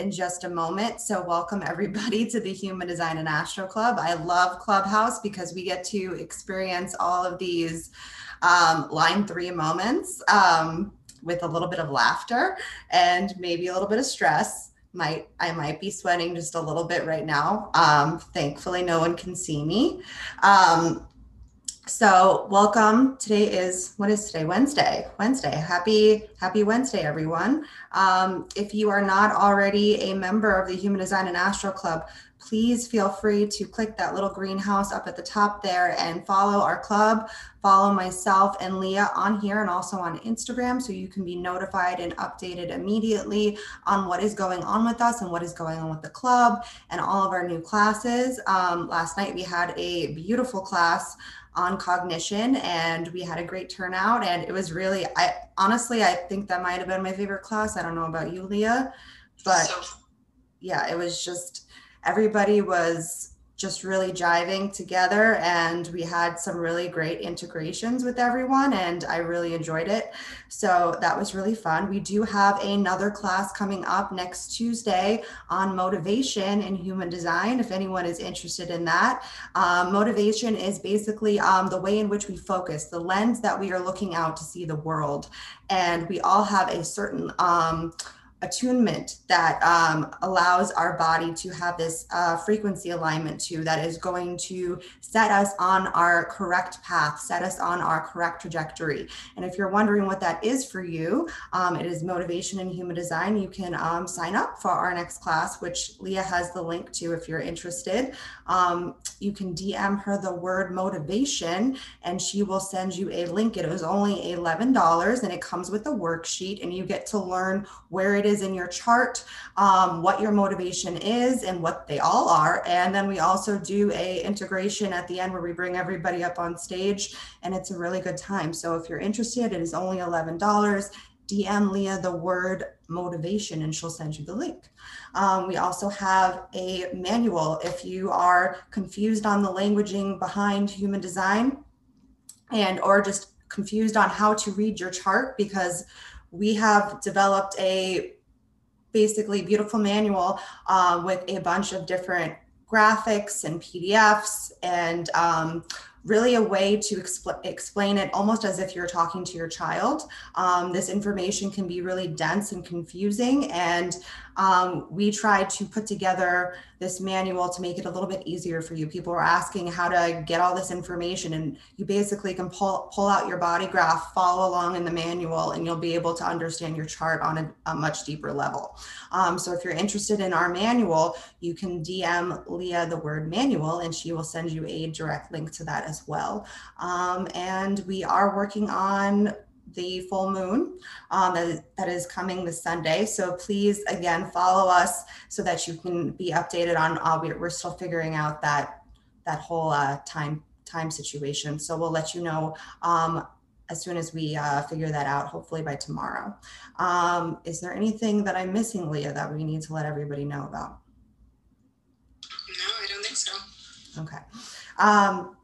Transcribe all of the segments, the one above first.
In just a moment. So, welcome everybody to the Human Design and Astro Club. I love Clubhouse because we get to experience all of these um, line three moments um, with a little bit of laughter and maybe a little bit of stress. Might I might be sweating just a little bit right now. Um, thankfully, no one can see me. So welcome. Today is what is today? Wednesday. Wednesday. Happy Happy Wednesday, everyone. Um, if you are not already a member of the Human Design and Astro Club, please feel free to click that little greenhouse up at the top there and follow our club. Follow myself and Leah on here and also on Instagram so you can be notified and updated immediately on what is going on with us and what is going on with the club and all of our new classes. Um, last night we had a beautiful class on cognition and we had a great turnout and it was really i honestly i think that might have been my favorite class. I don't know about you leah but so- yeah it was just everybody was just really jiving together and we had some really great integrations with everyone and I really enjoyed it. So that was really fun. We do have another class coming up next Tuesday on motivation in human design if anyone is interested in that. Um, motivation is basically um, the way in which we focus, the lens that we are looking out to see the world. And we all have a certain um, attunement that um, allows our body to have this uh, frequency alignment to that is going to set us on our correct path, set us on our correct trajectory. And if you're wondering what that is for you, um, it is motivation in human design. You can um, sign up for our next class, which Leah has the link to if you're interested. Um, you can DM her the word motivation and she will send you a link. It was only $11 and it comes with a worksheet and you get to learn where it is is in your chart, um, what your motivation is and what they all are. And then we also do a integration at the end where we bring everybody up on stage and it's a really good time. So if you're interested, it is only $11. DM Leah the word motivation and she'll send you the link. Um, we also have a manual if you are confused on the languaging behind human design and or just confused on how to read your chart because we have developed a basically beautiful manual uh, with a bunch of different graphics and PDFs and um, really a way to expl- explain it almost as if you're talking to your child. Um, this information can be really dense and confusing, and um, we tried to put together this manual to make it a little bit easier for you. People are asking how to get all this information, and you basically can pull pull out your body graph, follow along in the manual, and you'll be able to understand your chart on a, a much deeper level. Um, so if you're interested in our manual, you can DM Leah the word manual, and she will send you a direct link to that as well. Um, and we are working on the full moon um, that, is coming this Sunday. So please, again, follow us so that you can be updated on. Uh, we're, we're still figuring out that that whole uh, time time situation. So we'll let you know um, as soon as we uh, figure that out. Hopefully by tomorrow. Um, is there anything that I'm missing, Leah, that we need to let everybody know about? No, I don't think so. Okay. Um,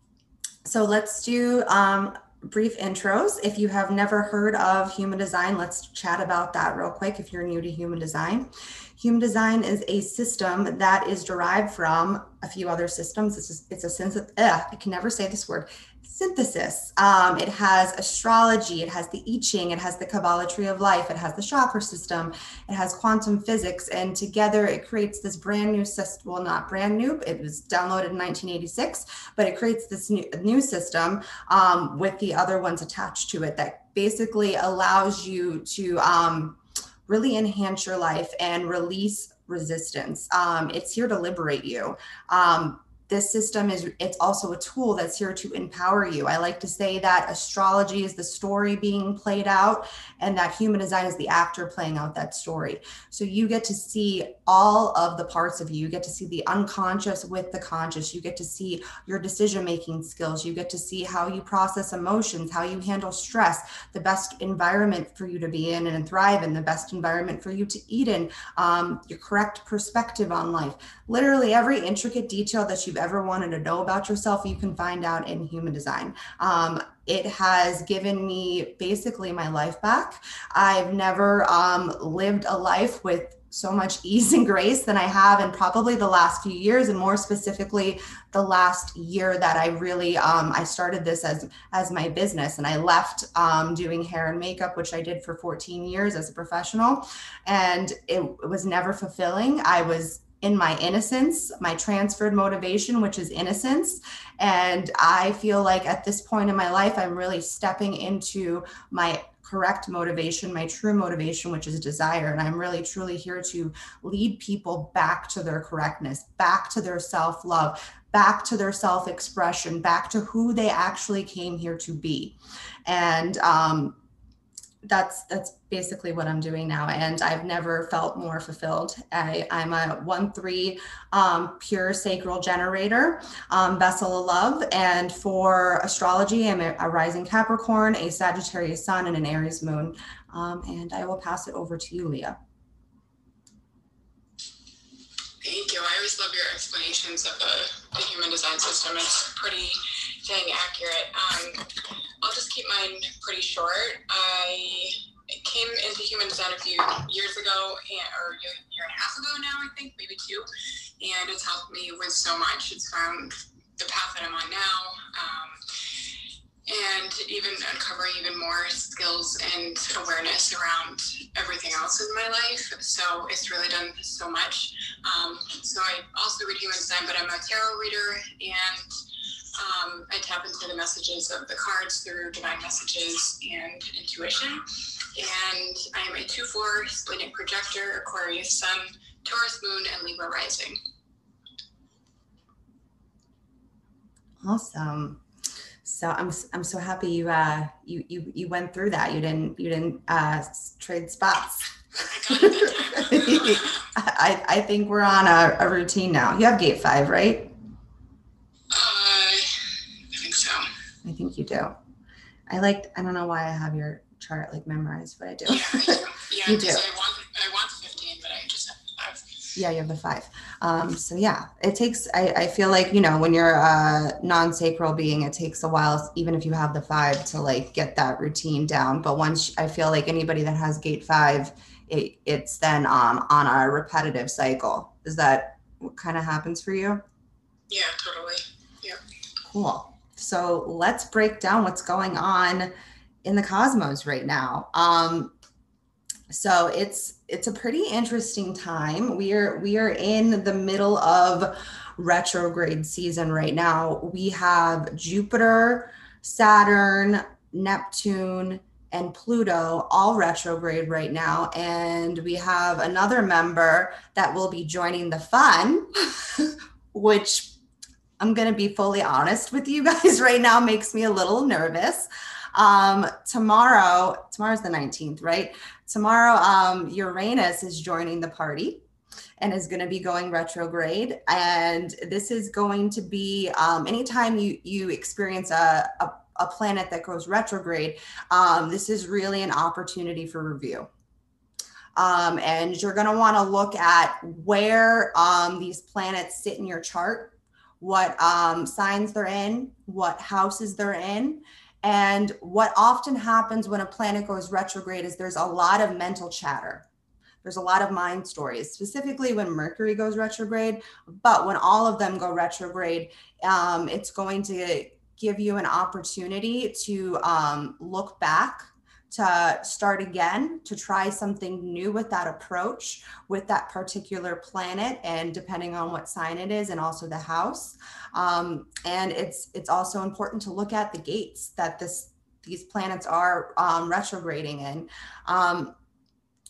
so let's do um, brief intros. If you have never heard of human design, let's chat about that real quick if you're new to human design. Human design is a system that is derived from a few other systems. It's, just, it's a sense of, ugh, I can never say this word synthesis. Um, it has astrology, it has the I Ching, it has the Kabbalah tree of life, it has the chakra system, it has quantum physics, and together it creates this brand new system. Well, not brand new, it was downloaded in 1986, but it creates this new, new system um, with the other ones attached to it that basically allows you to um, really enhance your life and release resistance. Um, it's here to liberate you. This system is it's also a tool that's here to empower you. I like to say that astrology is the story being played out and that human design is the actor playing out that story. So you get to see all of the parts of you. You get to see the unconscious with the conscious. You get to see your decision making skills. You get to see how you process emotions how you handle stress the best environment for you to be in and thrive in the best environment for you to eat in um, your correct perspective on life. Literally every intricate detail that you've ever wanted to know about yourself, you can find out in human design. Um, it has given me basically my life back. I've never um, lived a life with so much ease and grace than I have in probably the last few years, and more specifically, the last year that I really um, I started this as as my business, and I left um, doing hair and makeup, which I did for 14 years as a professional, and it, it was never fulfilling. I was in my innocence, my transferred motivation, which is innocence. And I feel like at this point in my life, I'm really stepping into my correct motivation, my true motivation, which is desire. And I'm really truly here to lead people back to their correctness, back to their self love, back to their self expression, back to who they actually came here to be. And, um, that's that's basically what I'm doing now, and I've never felt more fulfilled. I, I'm a one three um, pure sacral generator, um, vessel of love, and for astrology, I'm a, a, rising Capricorn, a Sagittarius Sun, and an Aries Moon. Um, and I will pass it over to you, Leah. Thank you. I always love your explanations of the, the human design system. It's pretty dang accurate. Um, I'll just keep mine pretty short. I came into human design a few years ago, or a year and a half ago now, I think, maybe two, and it's helped me with so much. It's found the path that I'm on now. Um, and even uncovering even more skills and awareness around everything else in my life. So it's really done so much. Um, so I also read human design, but I'm a tarot reader and um, I tap into the messages of the cards through divine messages and intuition. And I am a 2 4 splenic projector, Aquarius Sun, Taurus Moon, and Libra Rising. Awesome. So I'm I'm so happy you uh you you you went through that. You didn't you didn't uh trade spots. I, I think we're on a, a routine now. You have gate five, right? I think you do. I like. I don't know why I have your chart like memorized, but I do. Yeah, you do. I want, I want 15, but I just have five. Yeah, you have the five. Um, so yeah, it takes. I, I feel like you know when you're a non-sacral being, it takes a while, even if you have the five, to like get that routine down. But once I feel like anybody that has gate five, it, it's then um, on a repetitive cycle. Is that what kind of happens for you? Yeah, totally. Yeah. Cool. So let's break down what's going on in the cosmos right now. Um, so it's it's a pretty interesting time. We are we are in the middle of retrograde season right now. We have Jupiter, Saturn, Neptune, and Pluto all retrograde right now. And we have another member that will be joining the fun, which I'm going to be fully honest with you guys right now, makes me a little nervous. Um, tomorrow, tomorrow's the 19th, right? Tomorrow, um, Uranus is joining the party and is going to be going retrograde. And this is going to be um, anytime you, you experience a, a, a planet that goes retrograde, um, this is really an opportunity for review. Um, and you're going to want to look at where um, these planets sit in your chart what um, signs they're in, what houses they're in. And what often happens when a planet goes retrograde is there's a lot of mental chatter. There's a lot of mind stories, specifically when Mercury goes retrograde. But when all of them go retrograde, um, it's going to give you an opportunity to um, look back to start again, to try something new with that approach, with that particular planet, and depending on what sign it is, and also the house. Um, and it's it's also important to look at the gates that this these planets are um, retrograding in. Um,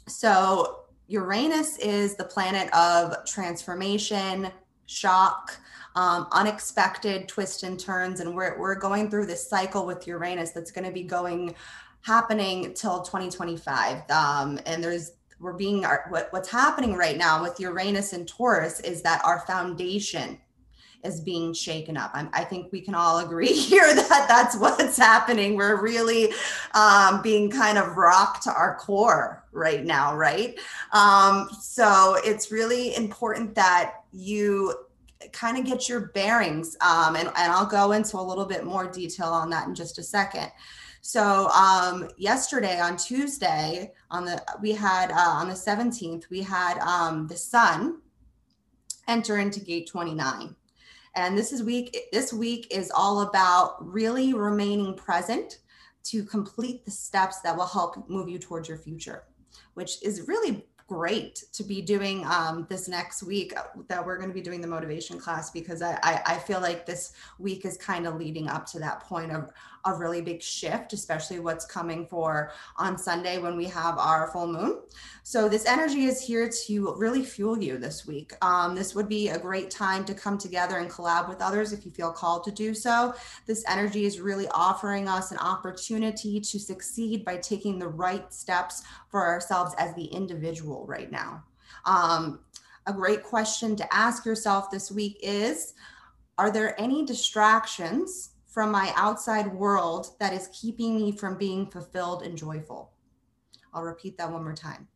so Uranus is the planet of transformation, shock, um, unexpected twists and turns. And we're, we're going through this cycle with Uranus that's going to be going happening till 2025. Um, and there's we're being our, what, what's happening right now with Uranus and Taurus is that our foundation is being shaken up. I'm, i think we can all agree here that that's what's happening. We're really um, being kind of rocked to our core right now, right? Um, so it's really important that you kind of get your bearings. Um, and, and I'll go into a little bit more detail on that in just a second. So um, yesterday on Tuesday, on the we had uh, on the 17th, we had um, the sun enter into gate 29. And this is week, this week is all about really remaining present to complete the steps that will help move you towards your future, which is really great to be doing um, this next week uh, that we're going to be doing the motivation class because I, I, I feel like this week is kind of leading up to that point of a really big shift, especially what's coming for on Sunday when we have our full moon. So this energy is here to really fuel you this week. Um, this would be a great time to come together and collab with others if you feel called to do so. This energy is really offering us an opportunity to succeed by taking the right steps for ourselves as the individual right now. Um, a great question to ask yourself this week is Are there any distractions from my outside world that is keeping me from being fulfilled and joyful? I'll repeat that one more time.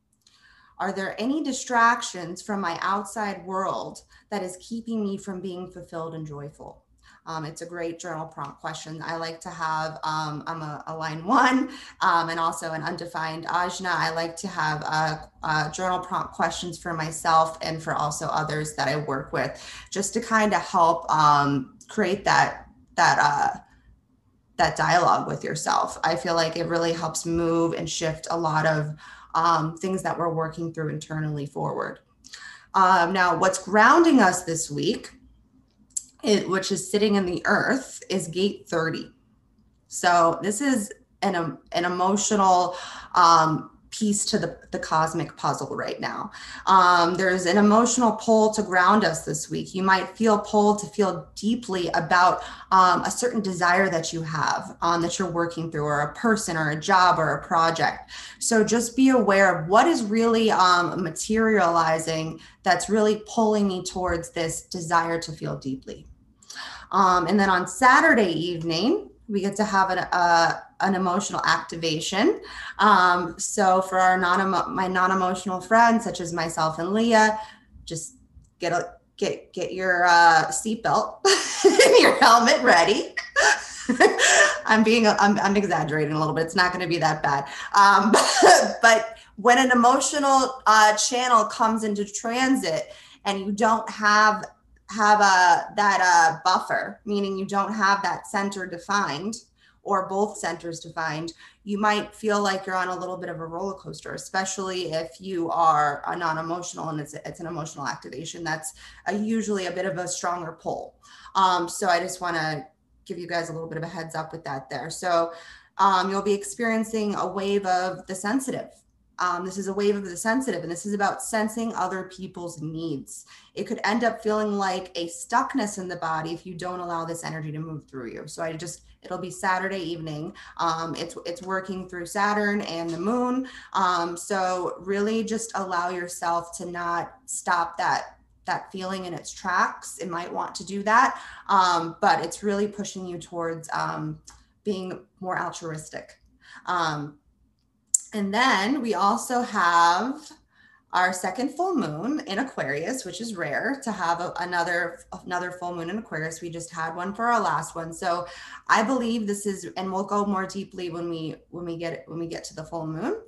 Are there any distractions from my outside world that is keeping me from being fulfilled and joyful? Um, it's a great journal prompt question. I like to have, um, I'm a, a, line one um, and also an undefined ajna. I like to have uh, uh, journal prompt questions for myself and for also others that I work with, just to kind of help um, create that that uh, that dialogue with yourself. I feel like it really helps move and shift a lot of um, things that we're working through internally forward. Um, now, what's grounding us this week, it, which is sitting in the earth, is gate 30. So this is an, um, an emotional um, piece to the, the cosmic puzzle right now. Um, there's an emotional pull to ground us this week. You might feel pulled to feel deeply about um, a certain desire that you have um, that you're working through, or a person, or a job, or a project. So just be aware of what is really um, materializing that's really pulling me towards this desire to feel deeply. Um, and then on Saturday evening, we get to have an, uh, an emotional activation. Um, so for our non my non emotional friends, such as myself and Leah, just get a get get your uh, seatbelt and your helmet ready. I'm being I'm, I'm exaggerating a little bit. It's not going to be that bad. Um, but, when an emotional uh, channel comes into transit and you don't have have a that uh, buffer, meaning you don't have that center defined or both centers defined, you might feel like you're on a little bit of a roller coaster, especially if you are a non-emotional and it's, it's an emotional activation. That's a, usually a bit of a stronger pull. Um, so I just want to give you guys a little bit of a heads up with that there. So um, you'll be experiencing a wave of the sensitive um, this is a wave of the sensitive, and this is about sensing other people's needs. It could end up feeling like a stuckness in the body if you don't allow this energy to move through you. So I just it'll be Saturday evening. Um, it's it's working through Saturn and the Moon. Um, so really, just allow yourself to not stop that that feeling in its tracks. It might want to do that, um, but it's really pushing you towards um, being more altruistic. Um, and then we also have our second full moon in Aquarius, which is rare to have a, another another full moon in Aquarius. We just had one for our last one, so I believe this is, and we'll go more deeply when we when we get when we get to the full moon.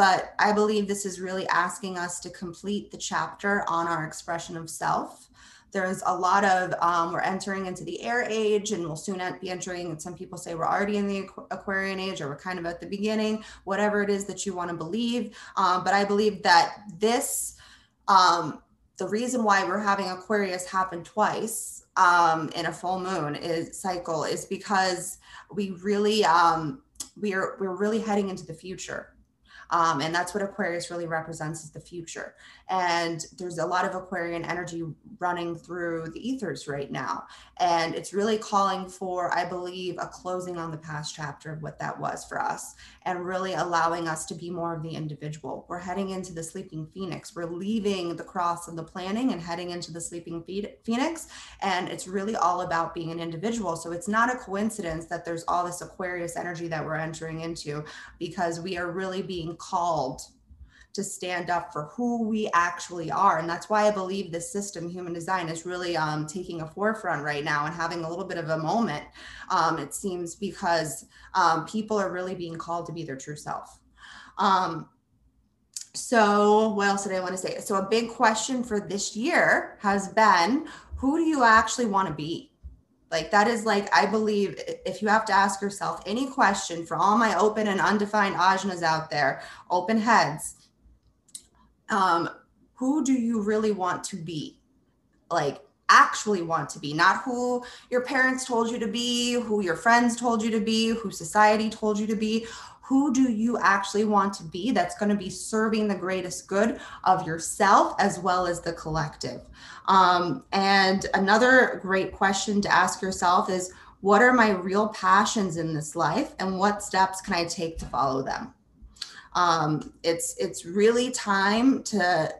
But I believe this is really asking us to complete the chapter on our expression of self there's a lot of, um, we're entering into the air age and we'll soon be entering, and some people say we're already in the Aquarian age or we're kind of at the beginning, whatever it is that you want to believe. Um, but I believe that this, um, the reason why we're having Aquarius happen twice um, in a full moon is cycle is because we really um, we're we're really heading into the future Um, and that's what Aquarius really represents is the future. And there's a lot of Aquarian energy running through the ethers right now. And it's really calling for, I believe, a closing on the past chapter of what that was for us and really allowing us to be more of the individual. We're heading into the sleeping phoenix. We're leaving the cross and the planning and heading into the sleeping phoenix. And it's really all about being an individual. So it's not a coincidence that there's all this Aquarius energy that we're entering into because we are really being called to stand up for who we actually are. And that's why I believe this system, human design, is really um, taking a forefront right now and having a little bit of a moment, um, it seems, because um, people are really being called to be their true self. Um, so, what else did I want to say? So, a big question for this year has been who do you actually want to be? Like, that is like, I believe if you have to ask yourself any question for all my open and undefined ajnas out there, open heads, um, who do you really want to be? Like, actually want to be, not who your parents told you to be, who your friends told you to be, who society told you to be. Who do you actually want to be that's going to be serving the greatest good of yourself as well as the collective? Um, and another great question to ask yourself is what are my real passions in this life and what steps can I take to follow them? um, it's it's really time to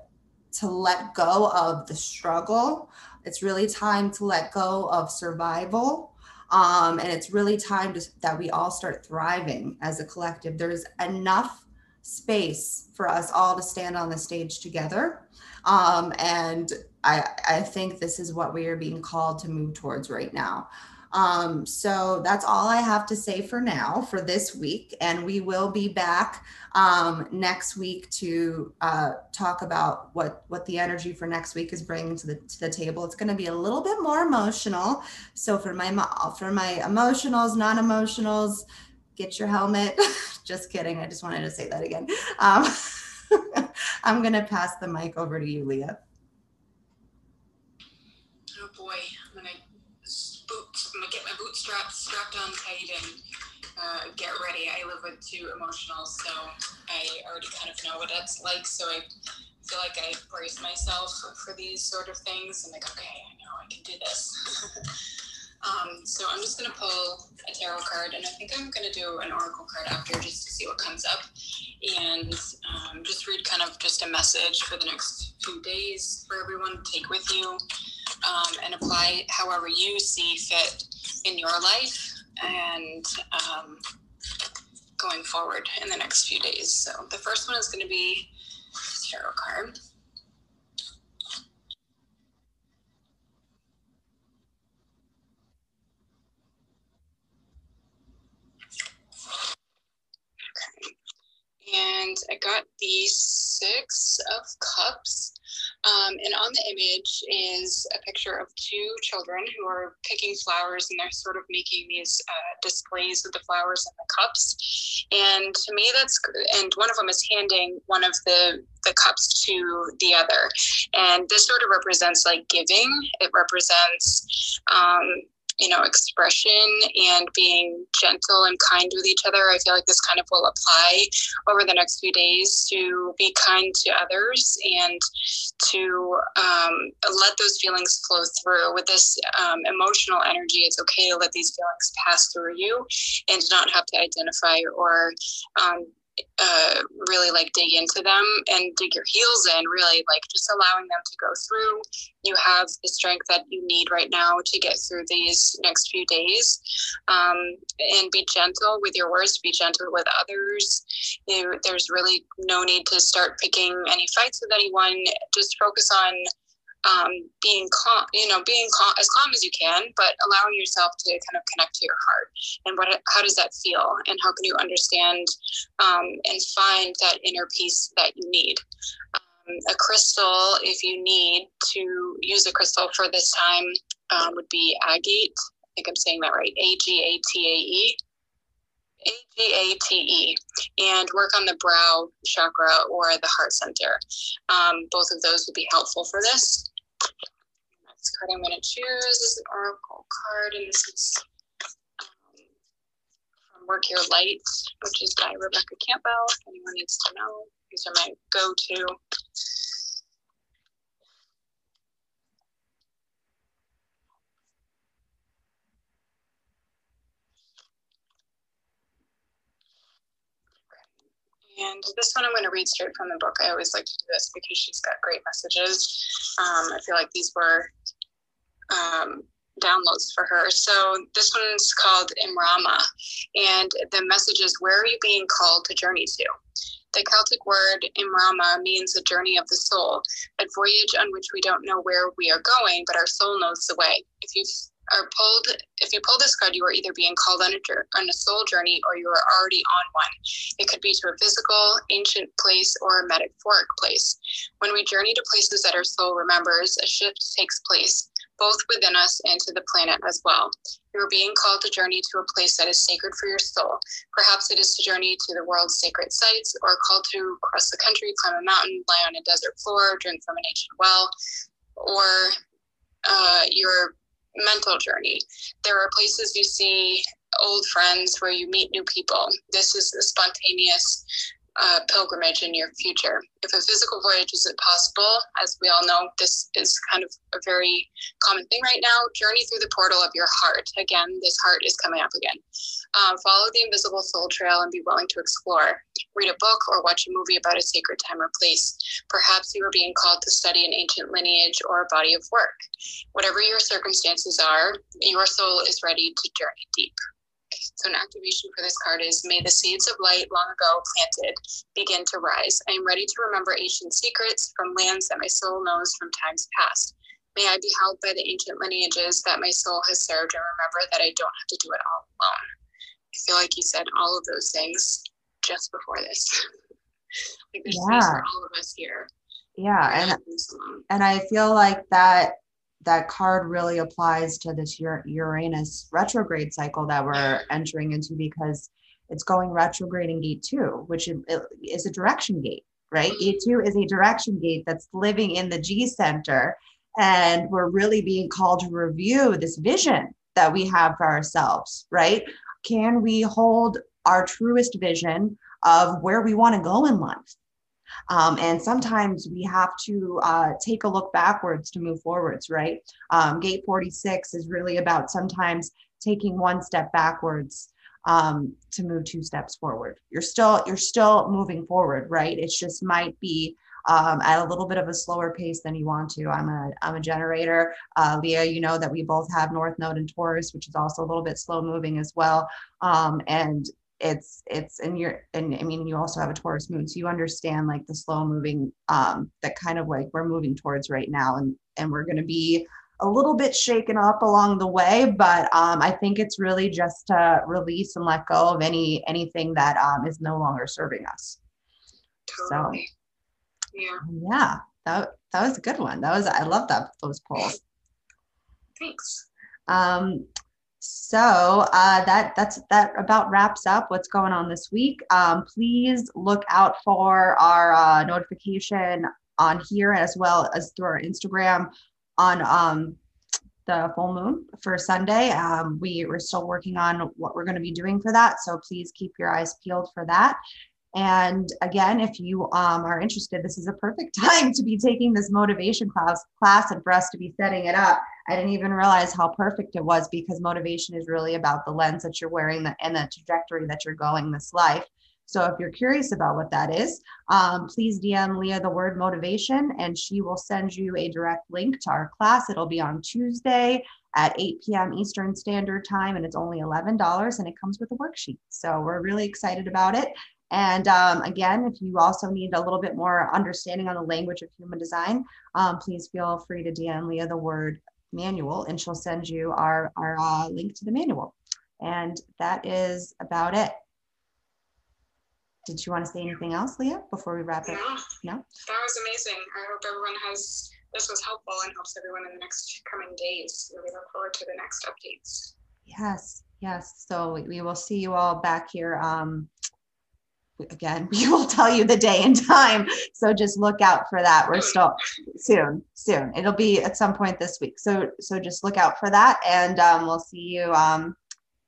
to let go of the struggle it's really time to let go of survival um, and it's really time to, that we all start thriving as a collective. There's enough space for us all to stand on the stage together. Um, and I, I think this is what we are being called to move towards right now um, so that's all I have to say for now for this week. And we will be back um, next week to uh, talk about what what the energy for next week is bringing to the to the table. It's going to be a little bit more emotional. So for my for my emotionals, non-emotionals, get your helmet. just kidding. I just wanted to say that again. Um, I'm going to pass the mic over to you, Leah. Oh boy, I'm going to I'm bootstraps strapped on tight and uh, get ready. I live with two emotionals, so I already kind of know what that's like. So I feel like I brace myself for these sort of things. I'm like, okay, I know I can do this. um, so I'm just gonna pull a tarot card, and I think I'm gonna do an oracle card after just to see what comes up, and um, just read kind of just a message for the next few days for everyone to take with you um, and apply however you see fit in your life and um, going forward in the next few days. So the first one is going to be tarot card. and I got the Six of Cups. Um, and on the image is a picture of two children who are picking flowers and they're sort of making these uh, displays of the flowers and the cups. And to me, that's, and one of them is handing one of the, the cups to the other. And this sort of represents like giving, it represents, um, you know, expression and being gentle and kind with each other. I feel like this kind of will apply over the next few days to be kind to others and to um, let those feelings flow through. With this um, emotional energy, it's okay to let these feelings pass through you and not have to identify or um, uh, really like dig into them and dig your heels in, really like just allowing them to go through. You have the strength that you need right now to get through these next few days. Um, and be gentle with your words, be gentle with others. You, there's really no need to start picking any fights with anyone. Just focus on um, being calm, you know, being calm, as calm as you can, but allowing yourself to kind of connect to your heart and what, how does that feel, and how can you understand um, and find that inner peace that you need. Um, a crystal, if you need to use a crystal for this time, um, would be agate. I think I'm saying that right. A G A T A E. A G A T E, and work on the brow chakra or the heart center. Um, both of those would be helpful for this. Next card I'm going to choose is an oracle card, and this is um, from Work Your Light, which is by Rebecca Campbell. If anyone needs to know, these are my go to. And this one I'm going to read straight from the book. I always like to do this because she's got great messages. Um, I feel like these were um, downloads for her. So this one's called Imrama, and the message is Where are you being called to journey to? The Celtic word Imrama means a journey of the soul, a voyage on which we don't know where we are going, but our soul knows the way. If you are pulled, if you pull this card, you are either being called on a, on a soul journey or you are already on one. It could be to a physical, ancient place or a metaphoric place. When we journey to places that our soul remembers, a shift takes place both within us and to the planet as well. You are being called to journey to a place that is sacred for your soul. Perhaps it is to journey to the world's sacred sites, or called to cross the country, climb a mountain, lie on a desert floor, drink from an ancient well, or uh, your mental journey. There are places you see old friends where you meet new people. This is a spontaneous uh, pilgrimage in your future. If a physical voyage isn't possible, as we all know, this is kind of a very common thing right now. Journey through the portal of your heart. Again, this heart is coming up again. Um, follow the invisible soul trail and be willing to explore. Read a book or watch a movie about a sacred time or place. Perhaps you are being called to study an ancient lineage or a body of work. Whatever your circumstances are, your soul is ready to journey deep. So, an activation for this card is May the seeds of light long ago planted begin to rise. I am ready to remember ancient secrets from lands that my soul knows from times past. May I be held by the ancient lineages that my soul has served and remember that I don't have to do it all alone. I feel like you said all of those things just before this. like there's yeah. space for all of us here. Yeah, and and I feel like that that card really applies to this Uranus retrograde cycle that we're entering into because it's going retrograde in gate two, which is a direction gate, right? Gate two is a direction gate that's living in the G center. And we're really being called to review this vision that we have for ourselves, right? Can we hold our truest vision of where we want to go in life? Um, and sometimes we have to uh, take a look backwards to move forwards, right? Um, gate 46 is really about sometimes taking one step backwards um, to move two steps forward. You're still you're still moving forward, right? It just might be um, at a little bit of a slower pace than you want to. I'm a I'm a generator. Uh, Leah, you know that we both have North Node and Taurus, which is also a little bit slow moving as well. Um, and it's it's and you're and i mean you also have a taurus moon so you understand like the slow moving um that kind of like we're moving towards right now and and we're going to be a little bit shaken up along the way but um i think it's really just to release and let go of any anything that um is no longer serving us. Totally. so yeah. yeah that that was a good one. That was i love that those polls. Thanks. Um so uh, that that's that about wraps up what's going on this week. Um, please look out for our uh, notification on here as well as through our Instagram on um, the full moon for Sunday. Um, we are still working on what we're going to be doing for that, so please keep your eyes peeled for that. And again, if you um, are interested, this is a perfect time to be taking this motivation class, class and for us to be setting it up. I didn't even realize how perfect it was because motivation is really about the lens that you're wearing and the trajectory that you're going this life. So if you're curious about what that is, um, please DM Leah the word motivation and she will send you a direct link to our class. It'll be on Tuesday at 8 p.m. Eastern Standard Time and it's only $11 and it comes with a worksheet. So we're really excited about it. And um, again, if you also need a little bit more understanding on the language of human design, um, please feel free to DM Leah the word manual and she'll send you our, our uh, link to the manual. And that is about it. Did you want to say anything else, Leah, before we wrap up? No, no, that was amazing. I hope everyone has, this was helpful and helps everyone in the next coming days. Really look forward to the next updates. Yes, yes. So we, we will see you all back here um, again, we will tell you the day and time. So just look out for that. We're still soon, soon. It'll be at some point this week. So so just look out for that, and um, we'll see you. Um,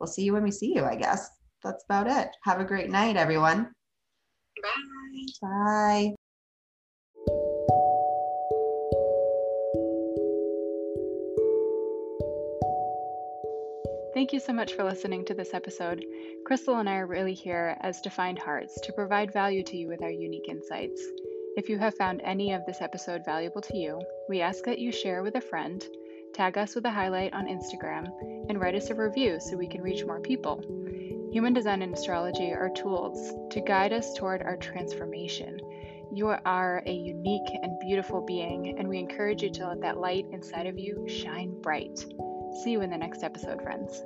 we'll see you when we see you, I guess. that's about it. Have a great night, everyone. Bye. Bye. Thank you so much for listening to this episode. Crystal and I are really here as defined hearts to provide value to you with our unique insights. If you have found any of this episode valuable to you, we ask that you share with a friend, tag us with a highlight on Instagram, and write us a review so we can reach more people. Human design and astrology are tools to guide us toward our transformation. You are a unique and beautiful being, and we encourage you to let that light inside of you shine bright. See you in the next episode, friends.